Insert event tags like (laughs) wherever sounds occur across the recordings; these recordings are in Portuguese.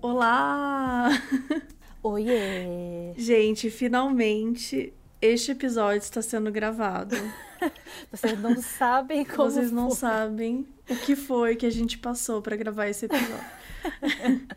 Olá! Oiê! Gente, finalmente este episódio está sendo gravado. (laughs) Vocês não sabem como Vocês não foi. sabem o que foi que a gente passou para gravar esse episódio. (laughs)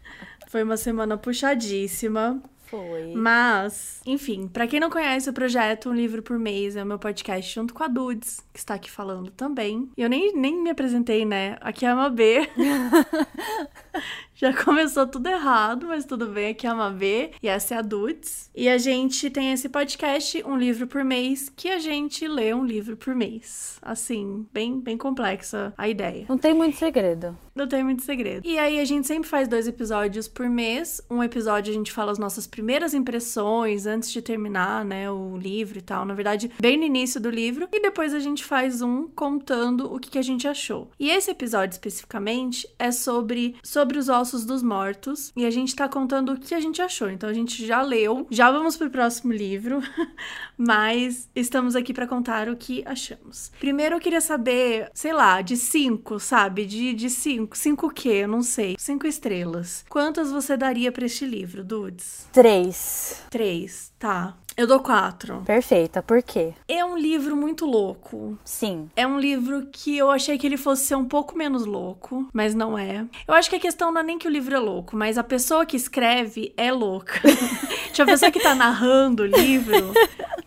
foi uma semana puxadíssima. Foi. Mas, enfim, pra quem não conhece o projeto Um Livro por Mês, é o meu podcast junto com a Dudes, que está aqui falando também. E eu nem, nem me apresentei, né? Aqui é a Mabê. (laughs) Já (laughs) começou tudo errado, mas tudo bem. Aqui é a Mabê e essa é a Dudes. E a gente tem esse podcast, Um Livro por Mês, que a gente lê um livro por mês. Assim, bem, bem complexa a ideia. Não tem muito segredo. Não tem muito segredo. E aí a gente sempre faz dois episódios por mês. Um episódio a gente fala as nossas primeiras impressões antes de terminar, né, o livro e tal. Na verdade, bem no início do livro. E depois a gente faz um contando o que, que a gente achou. E esse episódio especificamente é sobre sobre os ossos dos mortos. E a gente tá contando o que a gente achou. Então a gente já leu, já vamos pro próximo livro. (laughs) Mas estamos aqui para contar o que achamos. Primeiro eu queria saber, sei lá, de cinco, sabe? De, de cinco. Cinco o quê? Eu não sei. Cinco estrelas. Quantas você daria para este livro, Dudes? Três. Três. Tá. Eu dou quatro. Perfeita. Por quê? É um livro muito louco. Sim. É um livro que eu achei que ele fosse ser um pouco menos louco, mas não é. Eu acho que a questão não é nem que o livro é louco, mas a pessoa que escreve é louca. tipo, a pessoa que tá narrando o livro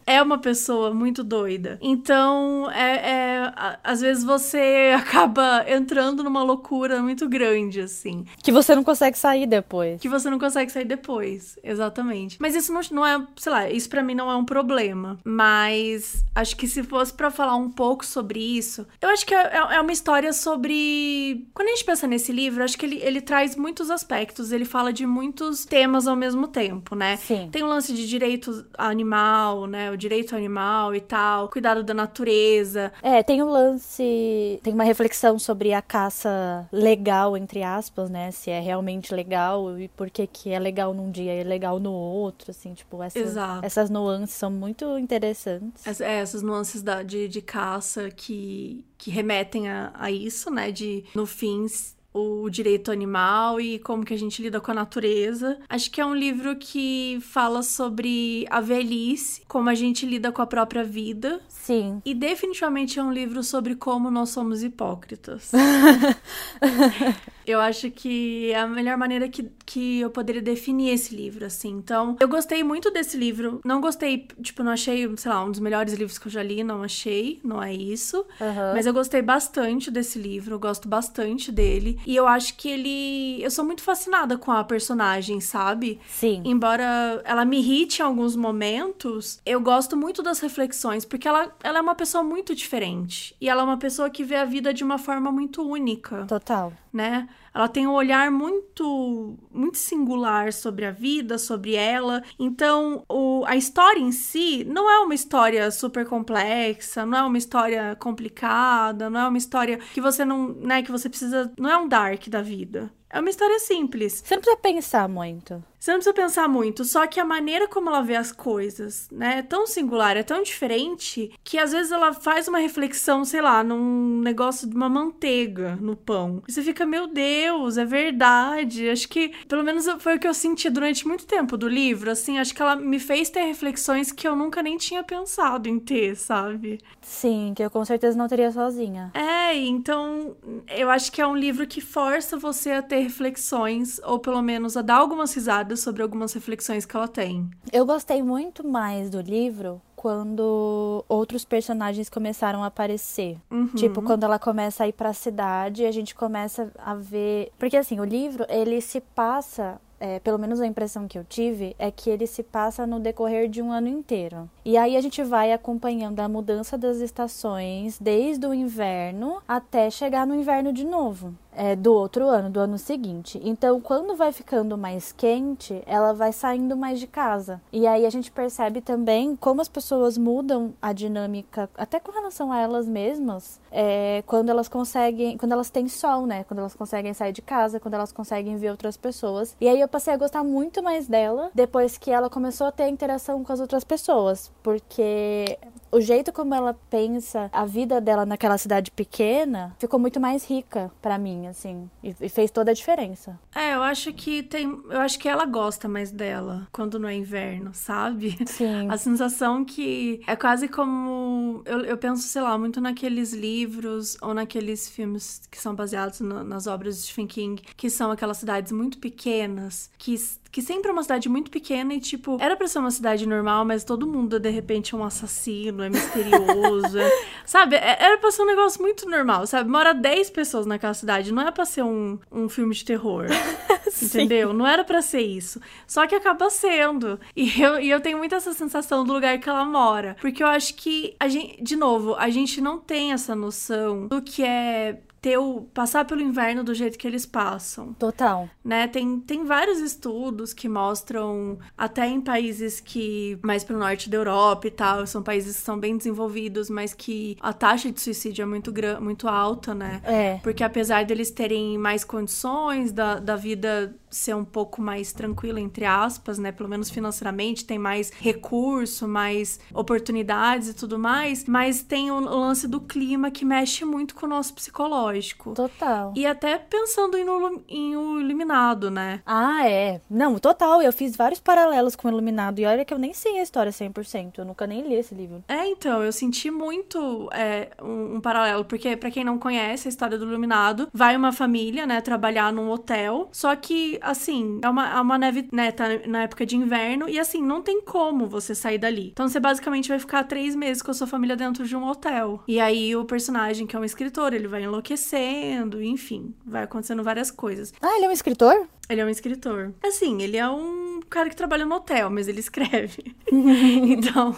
é uma pessoa muito doida. Então, é, é, às vezes você (laughs) acaba entrando numa loucura muito grande, assim. Que você não consegue sair depois. Que você não consegue sair depois, exatamente. Mas isso não, não é, sei lá, isso pra mim não é um problema. Mas acho que se fosse pra falar um pouco sobre isso, eu acho que é, é- é uma história sobre. Quando a gente pensa nesse livro, acho que ele, ele traz muitos aspectos, ele fala de muitos temas ao mesmo tempo, né? Sim. Tem o lance de direito animal, né? Direito animal e tal, cuidado da natureza. É, tem um lance. Tem uma reflexão sobre a caça legal, entre aspas, né? Se é realmente legal e por que, que é legal num dia e é legal no outro, assim, tipo, essas, Exato. essas nuances são muito interessantes. Ess- é, essas nuances da, de, de caça que, que remetem a, a isso, né? De, no fim, o direito animal e como que a gente lida com a natureza. Acho que é um livro que fala sobre a velhice, como a gente lida com a própria vida. Sim. E definitivamente é um livro sobre como nós somos hipócritas. (laughs) eu acho que é a melhor maneira que, que eu poderia definir esse livro, assim. Então, eu gostei muito desse livro. Não gostei, tipo, não achei, sei lá, um dos melhores livros que eu já li, não achei, não é isso. Aham. Mas eu gostei bastante desse livro, eu gosto bastante dele. E eu acho que ele. Eu sou muito fascinada com a personagem, sabe? Sim. Embora ela me irrite em alguns momentos, eu gosto muito das reflexões, porque ela, ela é uma pessoa muito diferente. E ela é uma pessoa que vê a vida de uma forma muito única, Total. Né? Ela tem um olhar muito muito singular sobre a vida, sobre ela. Então, o, a história em si não é uma história super complexa, não é uma história complicada, não é uma história que você não, né, que você precisa, não é um dark da vida. É uma história simples. Você não precisa pensar muito. Você não precisa pensar muito, só que a maneira como ela vê as coisas, né, é tão singular, é tão diferente, que às vezes ela faz uma reflexão, sei lá, num negócio de uma manteiga no pão. E você fica, meu Deus, é verdade. Acho que, pelo menos foi o que eu senti durante muito tempo do livro, assim, acho que ela me fez ter reflexões que eu nunca nem tinha pensado em ter, sabe? Sim, que eu com certeza não teria sozinha. É, então eu acho que é um livro que força você a ter reflexões, ou pelo menos a dar algumas risadas sobre algumas reflexões que ela tem. Eu gostei muito mais do livro quando outros personagens começaram a aparecer. Uhum. Tipo, quando ela começa a ir pra cidade, a gente começa a ver. Porque assim, o livro, ele se passa. é, pelo menos a impressão que eu tive é que ele se passa no decorrer de um ano inteiro. E aí a gente vai acompanhando a mudança das estações desde o inverno até chegar no inverno de novo. É, do outro ano, do ano seguinte. Então, quando vai ficando mais quente, ela vai saindo mais de casa. E aí a gente percebe também como as pessoas mudam a dinâmica, até com relação a elas mesmas, é, quando elas conseguem, quando elas têm sol, né? Quando elas conseguem sair de casa, quando elas conseguem ver outras pessoas. E aí eu passei a gostar muito mais dela depois que ela começou a ter interação com as outras pessoas, porque o jeito como ela pensa a vida dela naquela cidade pequena ficou muito mais rica para mim, assim, e, e, fez toda a diferença. É, eu acho que tem, eu acho que ela gosta mais dela quando não é inverno, sabe? Sim. (laughs) A sensação que é quase como eu, eu penso, sei lá, muito naqueles livros ou naqueles filmes que são baseados no, nas obras de Stephen King, que são aquelas cidades muito pequenas, que que sempre é uma cidade muito pequena e, tipo, era pra ser uma cidade normal, mas todo mundo, de repente, é um assassino, é misterioso. (laughs) é, sabe? É, era pra ser um negócio muito normal, sabe? Mora 10 pessoas naquela cidade, não é pra ser um, um filme de terror. (laughs) (laughs) entendeu? Não era para ser isso. Só que acaba sendo. E eu, e eu tenho muito essa sensação do lugar que ela mora. Porque eu acho que a gente, de novo, a gente não tem essa noção do que é ter o, passar pelo inverno do jeito que eles passam. Total. Né? Tem, tem vários estudos que mostram, até em países que, mais pro norte da Europa e tal, são países que são bem desenvolvidos, mas que a taxa de suicídio é muito, muito alta, né? É. Porque apesar deles terem mais condições da, da vida the ser um pouco mais tranquila, entre aspas, né? Pelo menos financeiramente, tem mais recurso, mais oportunidades e tudo mais, mas tem o lance do clima que mexe muito com o nosso psicológico. Total. E até pensando em, no, em o Iluminado, né? Ah, é. Não, total. Eu fiz vários paralelos com o Iluminado e olha que eu nem sei a história 100%. Eu nunca nem li esse livro. É, então, eu senti muito é, um, um paralelo, porque para quem não conhece a história do Iluminado, vai uma família, né, trabalhar num hotel, só que assim, é uma, é uma neve, né, tá na época de inverno, e assim, não tem como você sair dali. Então você basicamente vai ficar três meses com a sua família dentro de um hotel. E aí o personagem, que é um escritor, ele vai enlouquecendo, enfim, vai acontecendo várias coisas. Ah, ele é um escritor? Ele é um escritor. Assim, ele é um cara que trabalha no hotel, mas ele escreve. (laughs) (laughs) então.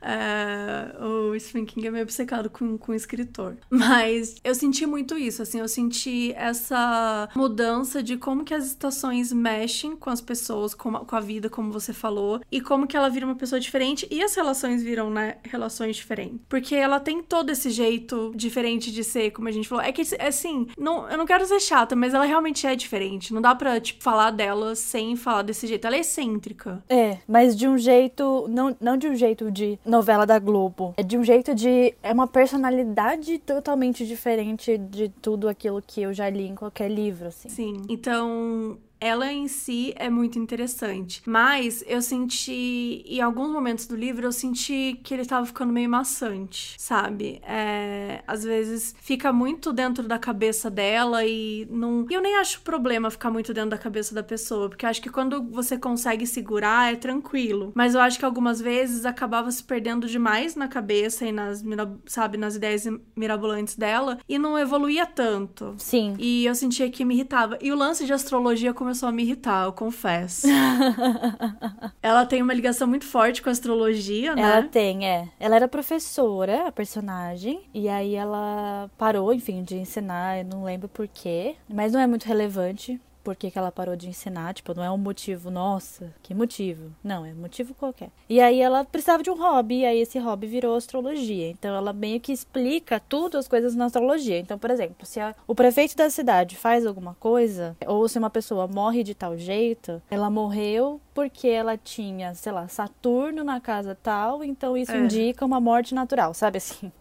É, o Stephen King é meio obcecado com, com escritor. Mas eu senti muito isso, assim, eu senti essa mudança de como que as estações mexem com as pessoas, com a, com a vida, como você falou, e como que ela vira uma pessoa diferente e as relações viram, né, relações diferentes. Porque ela tem todo esse jeito diferente de ser, como a gente falou. É que, assim, não, eu não quero ser chata, mas ela realmente é diferente. Não dá pra, tipo, falar dela sem falar desse jeito. Ela é excêntrica. É, mas de um jeito, não, não de um jeito de novela da Globo. É de um jeito de. É uma personalidade totalmente diferente de tudo aquilo que eu já li em qualquer livro, assim. Sim. Então, ela em si é muito interessante. Mas eu senti, em alguns momentos do livro, eu senti que ele tava ficando meio maçante, sabe? É, às vezes fica muito dentro da cabeça dela e não. E eu nem acho problema ficar muito dentro da cabeça da pessoa, porque acho que quando você consegue segurar é tranquilo. Mas eu acho que algumas vezes acabava se perdendo demais na cabeça e nas, sabe, nas ideias mirabolantes dela e não evoluía tanto. Sim. E eu sentia que me irritava. E o lance de astrologia como começou a me irritar, eu confesso. (laughs) ela tem uma ligação muito forte com a astrologia, né? Ela tem, é. Ela era professora, a personagem, e aí ela parou, enfim, de ensinar, eu não lembro porquê, mas não é muito relevante por que, que ela parou de ensinar. Tipo, não é um motivo, nossa, que motivo. Não, é motivo qualquer. E aí ela precisava de um hobby, e aí esse hobby virou astrologia. Então ela meio que explica tudo as coisas na astrologia. Então, por exemplo, se a, o prefeito da cidade faz alguma coisa, ou se uma pessoa morre de tal jeito, ela morreu porque ela tinha, sei lá, Saturno na casa tal, então isso é. indica uma morte natural, sabe assim?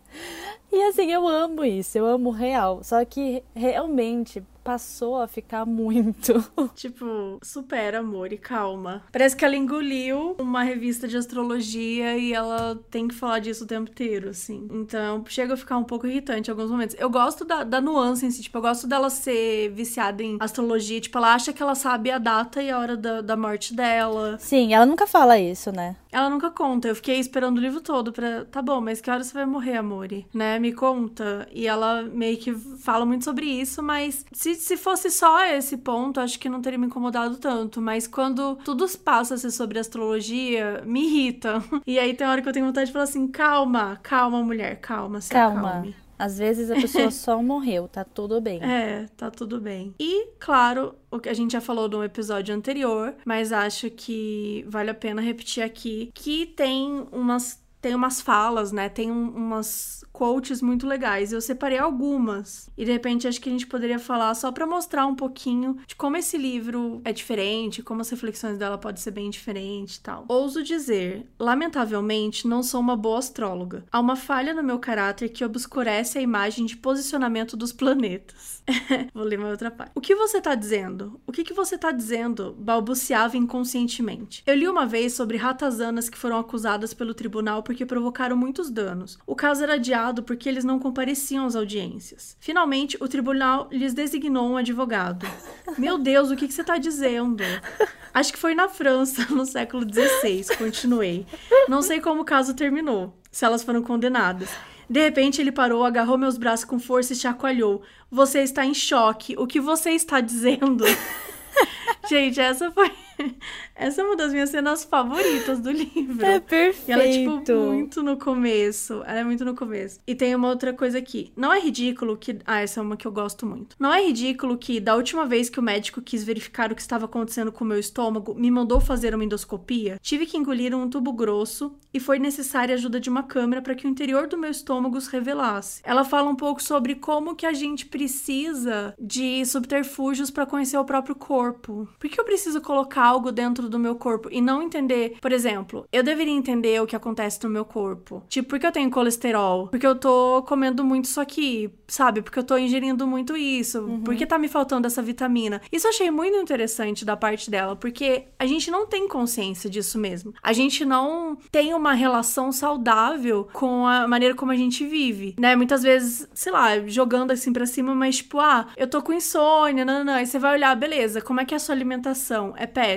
E assim, eu amo isso, eu amo real. Só que realmente passou a ficar muito. (laughs) tipo, supera, amor, e calma. Parece que ela engoliu uma revista de astrologia e ela tem que falar disso o tempo inteiro, assim. Então, chega a ficar um pouco irritante em alguns momentos. Eu gosto da, da nuance em si, tipo, eu gosto dela ser viciada em astrologia. Tipo, ela acha que ela sabe a data e a hora da, da morte dela. Sim, ela nunca fala isso, né? Ela nunca conta. Eu fiquei esperando o livro todo pra. Tá bom, mas que hora você vai morrer, Amore? Né? Me conta. E ela meio que fala muito sobre isso, mas se, se fosse só esse ponto, acho que não teria me incomodado tanto. Mas quando tudo passa a ser sobre astrologia, me irrita. (laughs) E aí tem hora que eu tenho vontade de falar assim: calma, calma, mulher, calma, se calma. Acalme. Às vezes a pessoa só (laughs) morreu, tá tudo bem. É, tá tudo bem. E, claro, o que a gente já falou no episódio anterior, mas acho que vale a pena repetir aqui que tem umas tem umas falas, né? Tem um, umas quotes muito legais. Eu separei algumas. E de repente acho que a gente poderia falar só para mostrar um pouquinho de como esse livro é diferente, como as reflexões dela podem ser bem diferentes e tal. Ouso dizer, lamentavelmente, não sou uma boa astróloga. Há uma falha no meu caráter que obscurece a imagem de posicionamento dos planetas. (laughs) Vou ler uma outra parte. O que você tá dizendo? O que, que você tá dizendo? Balbuciava inconscientemente. Eu li uma vez sobre ratazanas que foram acusadas pelo tribunal porque provocaram muitos danos. O caso era adiado porque eles não compareciam às audiências. Finalmente, o tribunal lhes designou um advogado. (laughs) Meu Deus, o que, que você tá dizendo? Acho que foi na França, (laughs) no século XVI. Continuei. Não sei como o caso terminou, se elas foram condenadas. De repente ele parou, agarrou meus braços com força e chacoalhou. Você está em choque. O que você está dizendo? (laughs) Gente, essa foi. (laughs) Essa é uma das minhas cenas favoritas do livro. É perfeito. E ela é, tipo, muito no começo. Ela é muito no começo. E tem uma outra coisa aqui. Não é ridículo que. Ah, essa é uma que eu gosto muito. Não é ridículo que, da última vez que o médico quis verificar o que estava acontecendo com o meu estômago, me mandou fazer uma endoscopia? Tive que engolir um tubo grosso e foi necessária a ajuda de uma câmera para que o interior do meu estômago se revelasse. Ela fala um pouco sobre como que a gente precisa de subterfúgios para conhecer o próprio corpo. Por que eu preciso colocar algo dentro do meu corpo e não entender, por exemplo, eu deveria entender o que acontece no meu corpo. Tipo, porque eu tenho colesterol? Porque eu tô comendo muito isso aqui, sabe? Porque eu tô ingerindo muito isso. Uhum. Porque tá me faltando essa vitamina. Isso eu achei muito interessante da parte dela, porque a gente não tem consciência disso mesmo. A gente não tem uma relação saudável com a maneira como a gente vive, né? Muitas vezes, sei lá, jogando assim pra cima, mas tipo, ah, eu tô com insônia, não, não, não. Aí você vai olhar, beleza, como é que é a sua alimentação? É péssima.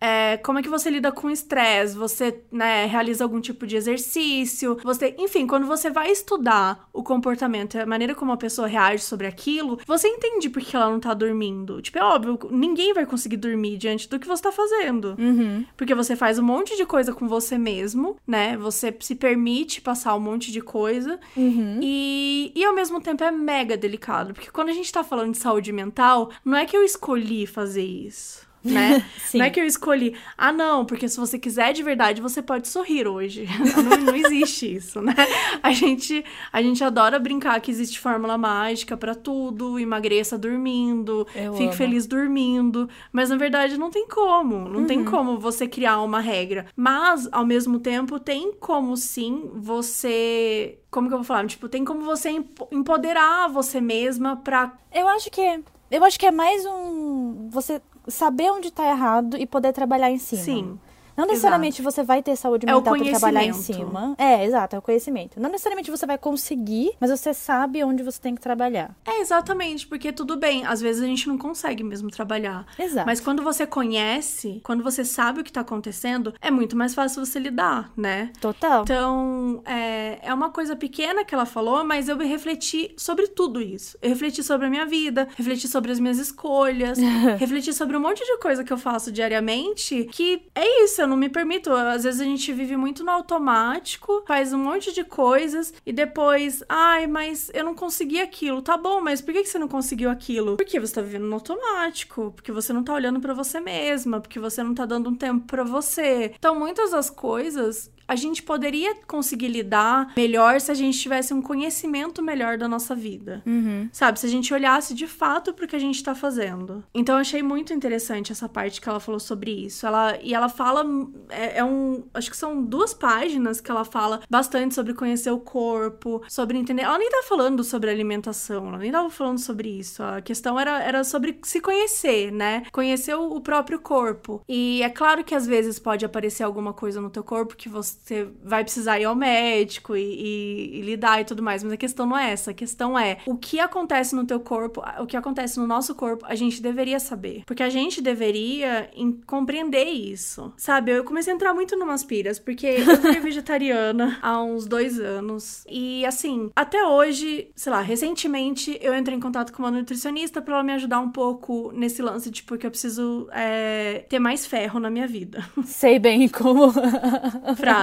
É, como é que você lida com estresse? Você, né, realiza algum tipo de exercício? Você, enfim, quando você vai estudar o comportamento, a maneira como a pessoa reage sobre aquilo, você entende por que ela não tá dormindo. Tipo, é óbvio, ninguém vai conseguir dormir diante do que você tá fazendo. Uhum. Porque você faz um monte de coisa com você mesmo, né? Você se permite passar um monte de coisa. Uhum. E, e ao mesmo tempo é mega delicado. Porque quando a gente tá falando de saúde mental, não é que eu escolhi fazer isso né? (laughs) não é que eu escolhi, ah, não, porque se você quiser de verdade, você pode sorrir hoje. (laughs) não, não existe isso, né? A gente, a gente adora brincar que existe fórmula mágica para tudo, emagreça dormindo, Eu fique amo. feliz dormindo, mas na verdade não tem como, não Uhum. tem como você criar uma regra. Mas, ao mesmo tempo, tem como sim você. Como que eu vou falar? Tipo, tem como você empo- empoderar você mesma pra Eu acho que é. Eu acho que é mais um. Você saber onde tá errado e poder trabalhar em cima. Sim. Não necessariamente você vai ter saúde É mental pra trabalhar em cima. É, exato, é o conhecimento. Não necessariamente você vai conseguir, mas você sabe onde você tem que trabalhar. É, exatamente, porque tudo bem, às vezes a gente não consegue mesmo trabalhar. Exato. Mas quando você conhece, quando você sabe o que tá acontecendo, é muito mais fácil você lidar, né? Total. Então, é, é uma coisa pequena que ela falou, mas eu refleti sobre tudo isso. Eu refleti sobre a minha vida, refleti sobre as minhas escolhas, (laughs) refleti sobre um monte de coisa que eu faço diariamente, que é isso, eu não me permito. Às vezes a gente vive muito no automático, faz um monte de coisas e depois, ai, mas eu não consegui aquilo. Tá bom, mas por que você não conseguiu aquilo? Porque você tá vivendo no automático, porque você não tá olhando pra você mesma, porque você não tá dando um tempo pra você. Então, muitas das coisas a gente poderia conseguir lidar melhor se a gente tivesse um conhecimento melhor da nossa vida. Uhum. Sabe? Se a gente olhasse de fato pro que a gente tá fazendo. Então eu achei muito interessante essa parte que ela falou sobre isso. Ela, e ela fala. É, é um. Acho que são duas páginas que ela fala bastante sobre conhecer o corpo, sobre entender. Ela nem tá falando sobre alimentação, ela nem tava falando sobre isso. A questão era, era sobre se conhecer, né? Conhecer o, o próprio corpo. E é claro que às vezes pode aparecer alguma coisa no teu corpo que você vai precisar ir ao médico e, e- e lidar e tudo mais, mas a questão não é essa. A questão é o que acontece no teu corpo, o que acontece no nosso corpo, a gente deveria saber. Porque a gente deveria compreender isso, sabe? Eu comecei a entrar muito numas piras, porque eu fui (laughs) vegetariana há uns dois anos. E assim, até hoje, sei lá, recentemente eu entrei em contato com uma nutricionista pra ela me ajudar um pouco nesse lance de porque eu preciso é, ter mais ferro na minha vida. Sei bem como.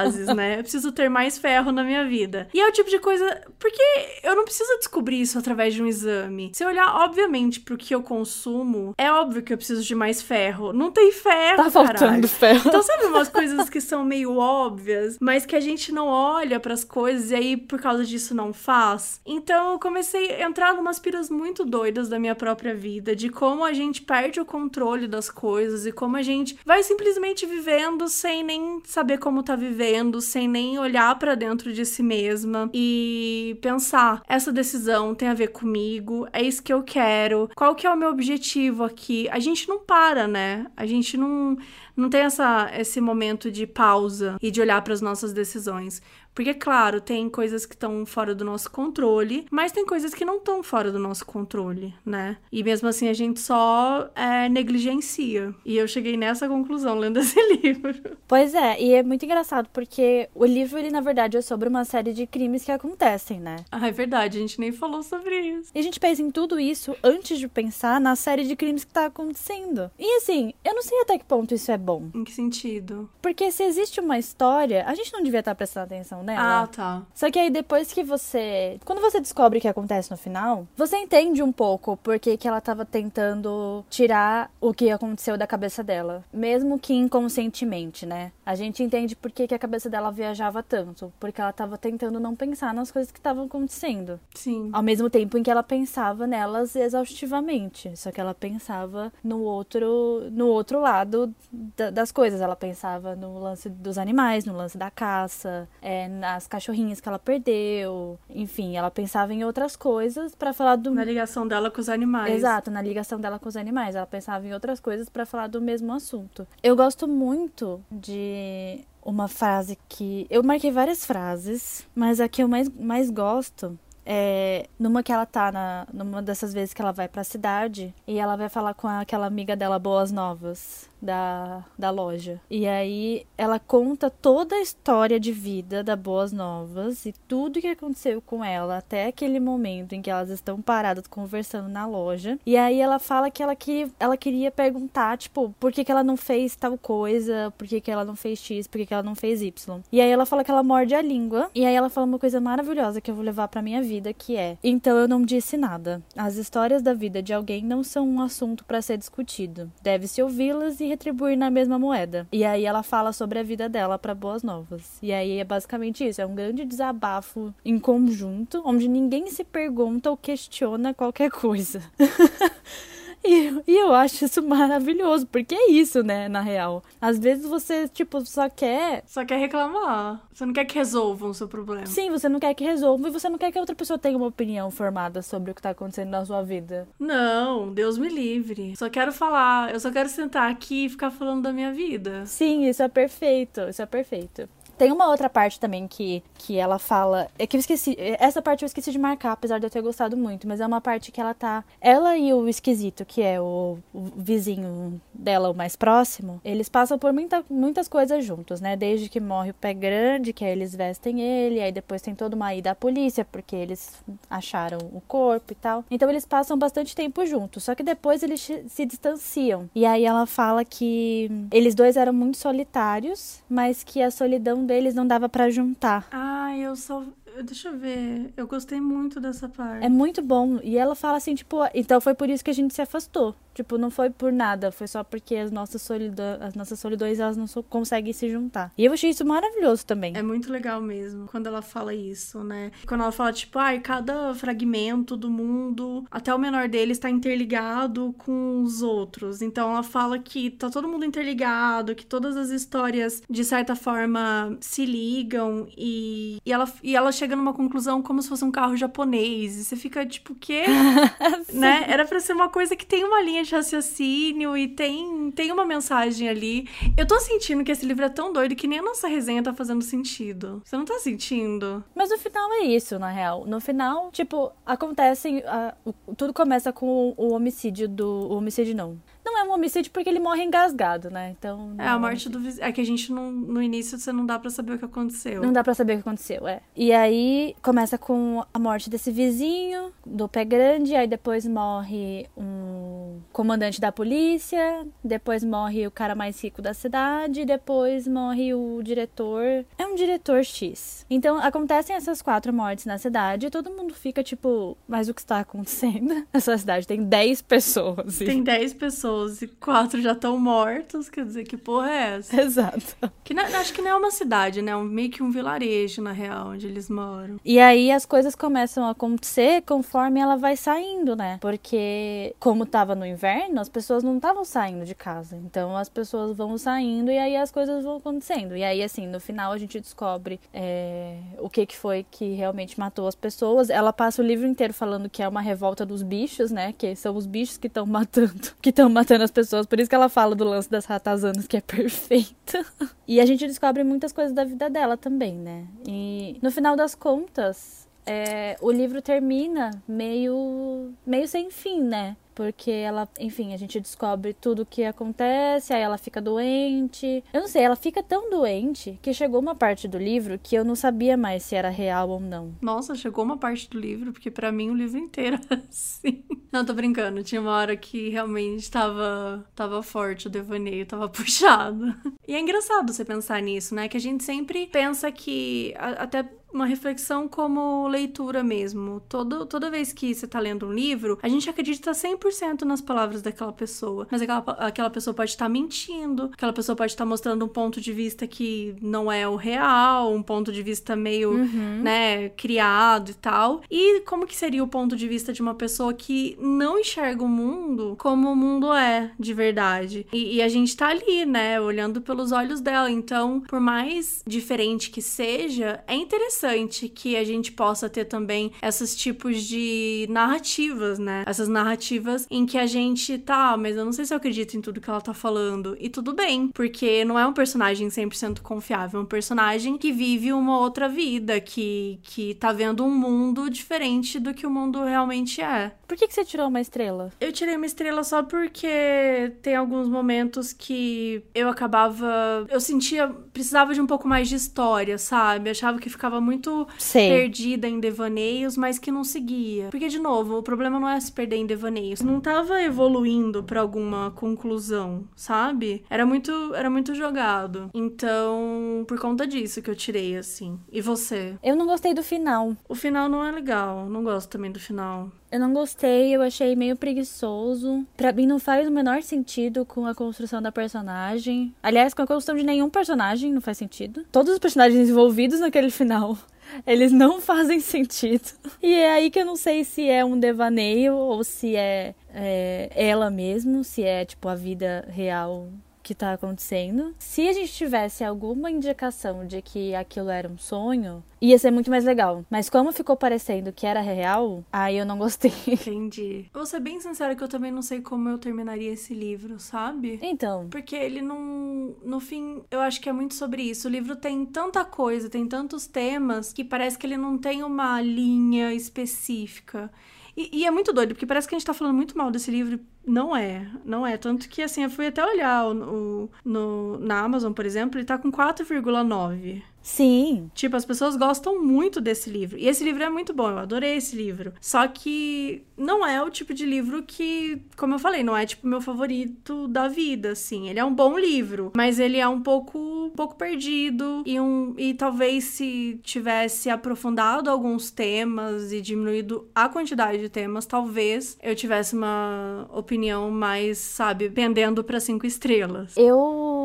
Frases, né? Eu preciso ter mais ferro na minha vida. E é o tipo de coisa. Porque eu não preciso descobrir isso através de um exame. Se eu olhar, obviamente, pro que eu consumo, é óbvio que eu preciso de mais ferro. Não tem ferro. Tá faltando caralho. ferro. Então, sabe umas coisas que são meio óbvias, mas que a gente não olha pras coisas e aí por causa disso não faz? Então, eu comecei a entrar numas piras muito doidas da minha própria vida, de como a gente perde o controle das coisas e como a gente vai simplesmente vivendo sem nem saber como tá vivendo, sem nem olhar pra dentro de si mesma e pensar: essa decisão tem a ver comigo, é isso que eu quero, qual que é o meu objetivo aqui? A gente não para, né? A gente não não tem essa, esse momento de pausa e de olhar para as nossas decisões. Porque, claro, tem coisas que estão fora do nosso controle, mas tem coisas que não estão fora do nosso controle, né? E mesmo assim a gente só é, negligencia. E eu cheguei nessa conclusão lendo (laughs) esse livro. Pois é, e é muito engraçado porque o livro, ele na verdade é sobre uma série de crimes que acontecem, né? Ah, é verdade, a gente nem falou sobre isso. E a gente pensa em tudo isso antes de pensar na série de crimes que tá acontecendo. E assim, eu não sei até que ponto isso é bom. Em que sentido? Porque se existe uma história, a gente não devia estar prestando atenção nela. Ah, tá. Só que aí depois que você. Quando você descobre o que acontece no final, você entende um pouco porque que ela tava tentando tirar o que aconteceu da cabeça dela. Mesmo que inconscientemente, né? A gente entende por que, que a cabeça dela viajava tanto. Porque ela tava tentando não pensar nas coisas que estavam acontecendo. Sim. Ao mesmo tempo em que ela pensava nelas exaustivamente. Só que ela pensava no outro, no outro lado da- das coisas. Ela pensava no lance dos animais, no lance da caça, é, nas cachorrinhas que ela perdeu. Enfim, ela pensava em outras coisas pra falar do. Na ligação dela com os animais. Exato, na ligação dela com os animais. Ela pensava em outras coisas pra falar do mesmo assunto. Eu gosto muito de uma frase que. Eu marquei várias frases, mas a que eu mais, mais gosto é numa que ela tá na, numa dessas vezes que ela vai pra cidade e ela vai falar com aquela amiga dela Boas Novas da, da loja. E aí ela conta toda a história de vida da Boas Novas e tudo que aconteceu com ela até aquele momento em que elas estão paradas conversando na loja. E aí ela fala que ela, que, ela queria perguntar, tipo, por que, que ela não fez tal coisa, por que, que ela não fez X, por que, que ela não fez Y. E aí ela fala que ela morde a língua. E aí ela fala uma coisa maravilhosa que eu vou levar pra minha vida, que é: Então eu não disse nada. As histórias da vida de alguém não são um assunto pra ser discutido. Deve-se ouvi-las e retribuir na mesma moeda. E aí ela fala sobre a vida dela pra Boas Novas. E aí é basicamente isso, é um grande desabafo em conjunto, onde ninguém se pergunta ou questiona qualquer coisa. (laughs) (laughs) E, e eu acho isso maravilhoso, porque é isso, né, na real. Às vezes você, tipo, só quer. Só quer reclamar. Você não quer que resolvam o seu problema. Sim, você não quer que resolva e você não quer que a outra pessoa tenha uma opinião formada sobre o que tá acontecendo na sua vida. Não, Deus me livre. Só quero falar. Eu só quero sentar aqui e ficar falando da minha vida. Sim, isso é perfeito, isso é perfeito. Tem uma outra parte também que, que ela fala. É que eu esqueci. Essa parte eu esqueci de marcar, apesar de eu ter gostado muito. Mas é uma parte que ela tá. Ela e o esquisito, que é o, o vizinho dela, o mais próximo, eles passam por muita, muitas coisas juntos, né? Desde que morre o pé grande, que aí eles vestem ele, aí depois tem toda uma ida à polícia, porque eles acharam o corpo e tal. Então eles passam bastante tempo juntos. Só que depois eles se distanciam. E aí ela fala que eles dois eram muito solitários, mas que a solidão deles não dava pra juntar. Ah, eu só. Deixa eu ver. Eu gostei muito dessa parte. É muito bom. E ela fala assim, tipo, então foi por isso que a gente se afastou. Tipo, não foi por nada, foi só porque as nossas, solidão, as nossas solidões elas não so- conseguem se juntar. E eu achei isso maravilhoso também. É muito legal mesmo quando ela fala isso, né? Quando ela fala, tipo, ai, cada fragmento do mundo, até o menor deles, tá interligado com os outros. Então ela fala que tá todo mundo interligado, que todas as histórias, de certa forma, se ligam e, e, ela, e ela chega numa conclusão como se fosse um carro japonês. E você fica, tipo, o quê? (laughs) né? Era pra ser uma coisa que tem uma linha de raciocínio e tem, tem uma mensagem ali. Eu tô sentindo que esse livro é tão doido que nem a nossa resenha tá fazendo sentido. Você não tá sentindo? Mas no final é isso, na real. No final, tipo, acontece. ah, o- tudo começa com o homicídio do. O homicídio não. Não é um homicídio porque ele morre engasgado, né? Então. É, a morte do vizinho. É que a gente não. No início você não dá para saber o que aconteceu. Não dá para saber o que aconteceu, é. E aí começa com a morte desse vizinho, do pé grande, aí depois morre um comandante da polícia, depois morre o cara mais rico da cidade, depois morre o diretor. É um diretor X. Então acontecem essas quatro mortes na cidade e todo mundo fica tipo, mas o que está acontecendo? (laughs) Essa cidade tem 10 pessoas. Tem 10 pessoas e quatro já estão mortos, quer dizer, que porra é essa? (laughs) Exato. Que acho que não é uma cidade, né? Um, meio que um vilarejo, na real, onde eles moram. E aí as coisas começam a acontecer conforme ela vai saindo, né? Porque, como tava no inverno, as pessoas não estavam saindo de casa. Então as pessoas vão saindo e aí as coisas vão acontecendo. E aí, assim, no final a gente descobre é, o que, que foi que realmente matou as pessoas. Ela passa o livro inteiro falando que é uma revolta dos bichos, né? Que são os bichos que estão matando, (laughs) que estão matando as pessoas. Por isso que ela fala do lance das ratazanas, que é perfeita. (laughs) e a gente descobre muitas coisas da vida dela também, né? E no final das contas, é, o livro termina meio, meio sem fim, né? Porque ela, enfim, a gente descobre tudo o que acontece, aí ela fica doente. Eu não sei, ela fica tão doente que chegou uma parte do livro que eu não sabia mais se era real ou não. Nossa, chegou uma parte do livro, porque para mim o livro inteiro era (laughs) assim. Não, tô brincando, tinha uma hora que realmente tava, tava forte o devaneio, tava (laughs) puxado. E é engraçado você pensar nisso, né? Que a gente sempre pensa que, até uma reflexão como leitura mesmo. Todo, toda vez que você tá lendo um livro, a gente acredita 100% nas palavras daquela pessoa. Mas aquela, aquela pessoa pode estar tá mentindo, aquela pessoa pode estar tá mostrando um ponto de vista que não é o real, um ponto de vista meio, uhum. né, criado e tal. E como que seria o ponto de vista de uma pessoa que não enxerga o mundo como o mundo é de verdade? E, e a gente tá ali, né, olhando pelos olhos dela. Então, por mais diferente que seja, é interessante interessante que a gente possa ter também esses tipos de narrativas, né? Essas narrativas em que a gente tá, mas eu não sei se eu acredito em tudo que ela tá falando. E tudo bem, porque não é um personagem 100% confiável, é um personagem que vive uma outra vida, que, que tá vendo um mundo diferente do que o mundo realmente é. Por que, que você tirou uma estrela? Eu tirei uma estrela só porque tem alguns momentos que eu acabava. Eu sentia. Precisava de um pouco mais de história, sabe? Eu achava que ficava muito Sei. perdida em devaneios, mas que não seguia. Porque, de novo, o problema não é se perder em devaneios. Não tava evoluindo para alguma conclusão, sabe? Era muito, era muito jogado. Então, por conta disso que eu tirei, assim. E você? Eu não gostei do final. O final não é legal. Não gosto também do final. Eu não gostei, eu achei meio preguiçoso. Pra mim não faz o menor sentido com a construção da personagem. Aliás, com a construção de nenhum personagem não faz sentido. Todos os personagens envolvidos naquele (laughs) final eles não fazem sentido. E é aí que eu não sei se é um devaneio ou se é, é, ela mesmo, se é tipo a vida real que tá acontecendo. Se a gente tivesse alguma indicação de que aquilo era um sonho, ia ser muito mais legal. Mas como ficou parecendo que era real, aí eu não gostei. (laughs) Entendi. Vou ser bem sincera que eu também não sei como eu terminaria esse livro, sabe? Então. Porque ele não. No fim, eu acho que é muito sobre isso. O livro tem tanta coisa, tem tantos temas, que parece que ele não tem uma linha específica. E, e, é muito doido, porque parece que a gente tá falando muito mal desse livro não é, não é. Tanto que, assim, eu fui até olhar o, o no, na Amazon, por exemplo, ele tá com 4,9. Sim. Tipo, as pessoas gostam muito desse livro. E esse livro é muito bom, eu adorei esse livro. Só que não é o tipo de livro que, como eu falei, não é tipo meu favorito da vida, assim. Ele é um bom livro, mas ele é um pouco, um pouco perdido e um e talvez se tivesse aprofundado alguns temas e diminuído a quantidade de temas, talvez eu tivesse uma opinião mais, sabe, pendendo para cinco estrelas. Eu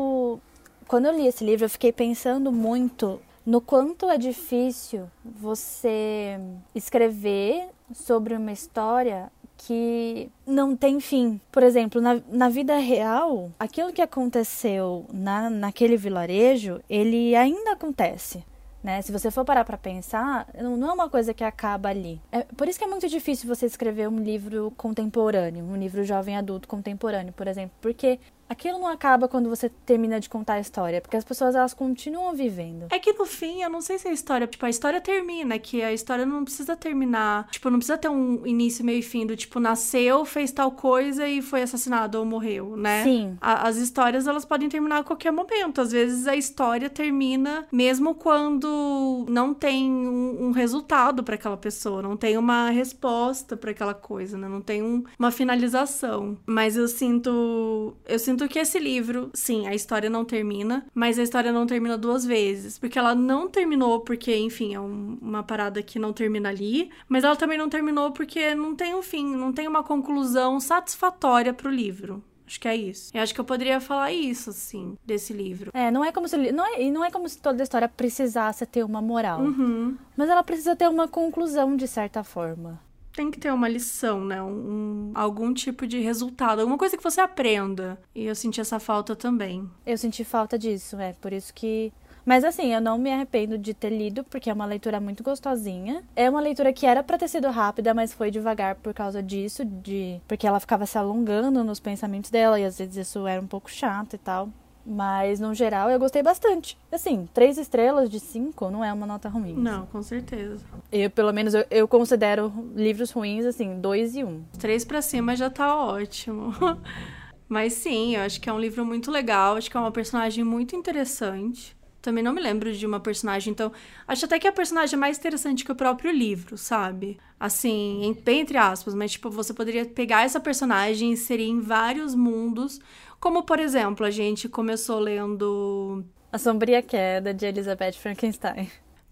quando eu li esse livro, eu fiquei pensando muito no quanto é difícil você escrever sobre uma história que não tem fim. Por exemplo, na, na vida real, aquilo que aconteceu na, naquele vilarejo, ele ainda acontece. Né? Se você for parar para pensar, não é uma coisa que acaba ali. É, por isso que é muito difícil você escrever um livro contemporâneo, um livro jovem adulto contemporâneo, por exemplo, porque aquilo não acaba quando você termina de contar a história, porque as pessoas elas continuam vivendo. É que no fim, eu não sei se a história, tipo, a história termina, que a história não precisa terminar, tipo, não precisa ter um início, meio e fim do tipo, nasceu, fez tal coisa e foi assassinado ou morreu, né? Sim. A, as histórias, elas podem terminar a qualquer momento. Às vezes a história termina mesmo quando não tem um, um resultado para aquela pessoa, não tem uma resposta para aquela coisa, né? Não tem um, uma finalização. Mas eu sinto, eu sinto que esse livro, sim, a história não termina, mas a história não termina duas vezes, porque ela não terminou porque, enfim, é um, uma parada que não termina ali, mas ela também não terminou porque não tem um fim, não tem uma conclusão satisfatória pro livro. Acho que é isso. Eu acho que eu poderia falar isso, assim, desse livro. É, não é como se não é, não é como se toda a história precisasse ter uma moral. Uhum. Mas ela precisa ter uma conclusão de certa forma. Tem que ter uma lição, né? Um, um, algum tipo de resultado, alguma coisa que você aprenda. E eu senti essa falta também. Eu senti falta disso, é. Por isso que mas assim, eu não me arrependo de ter lido, porque é uma leitura muito gostosinha. É uma leitura que era para ter sido rápida, mas foi devagar por causa disso, de porque ela ficava se alongando nos pensamentos dela e às vezes isso era um pouco chato e tal. Mas, no geral, eu gostei bastante. Assim, três estrelas de cinco não é uma nota ruim. Não, com certeza. Eu, pelo menos, eu, eu considero livros ruins, assim, dois e um. Três pra cima já tá ótimo. (laughs) Mas sim, eu acho que é um livro muito legal. Acho que é uma personagem muito interessante. Também não me lembro de uma personagem, então acho até que a personagem é mais interessante que o próprio livro, sabe? Assim, bem entre aspas, mas tipo, você poderia pegar essa personagem e inserir em vários mundos, como por exemplo, a gente começou lendo A Sombria Queda de Elizabeth Frankenstein.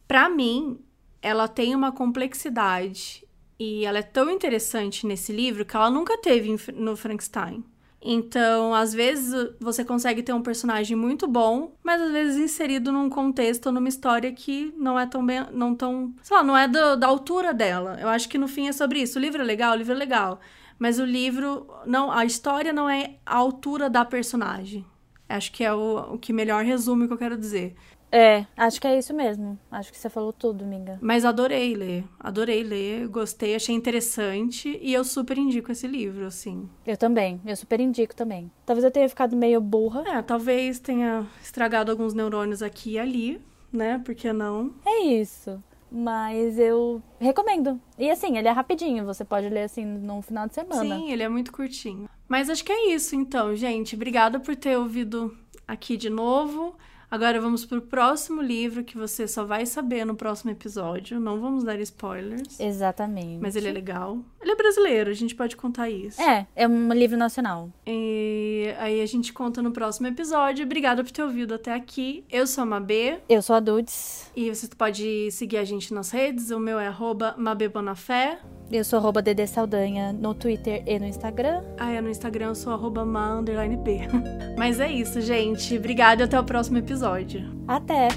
Para mim, ela tem uma complexidade e ela é tão interessante nesse livro que ela nunca teve no Frankenstein. Então, às vezes você consegue ter um personagem muito bom, mas às vezes inserido num contexto, numa história que não é tão bem, não tão, sei lá, não é do, da altura dela. Eu acho que no fim é sobre isso. O livro é legal, o livro é legal, mas o livro não, a história não é a altura da personagem. Acho que é o, o que melhor resume o que eu quero dizer. É, acho que é isso mesmo. Acho que você falou tudo, amiga. Mas adorei ler. Adorei ler, gostei, achei interessante e eu super indico esse livro, assim. Eu também, eu super indico também. Talvez eu tenha ficado meio burra. É, talvez tenha estragado alguns neurônios aqui e ali, né? Por que não? É isso. Mas eu recomendo. E assim, ele é rapidinho, você pode ler assim num final de semana. Sim, ele é muito curtinho. Mas acho que é isso então, gente. Obrigada por ter ouvido aqui de novo. Agora vamos pro próximo livro que você só vai saber no próximo episódio. Não vamos dar spoilers. Exatamente. Mas ele é legal. Ele é brasileiro, a gente pode contar isso. É, é um livro nacional. E aí a gente conta no próximo episódio. Obrigada por ter ouvido até aqui. Eu sou a Mabê. Eu sou a Dudes. E você pode seguir a gente nas redes. O meu é arroba Bonafé. Eu sou arroba Dede Saldanha no Twitter e no Instagram. Ah, é, no Instagram eu sou arroba ma, (laughs) Mas é isso, gente. Obrigada e até o próximo episódio. Até!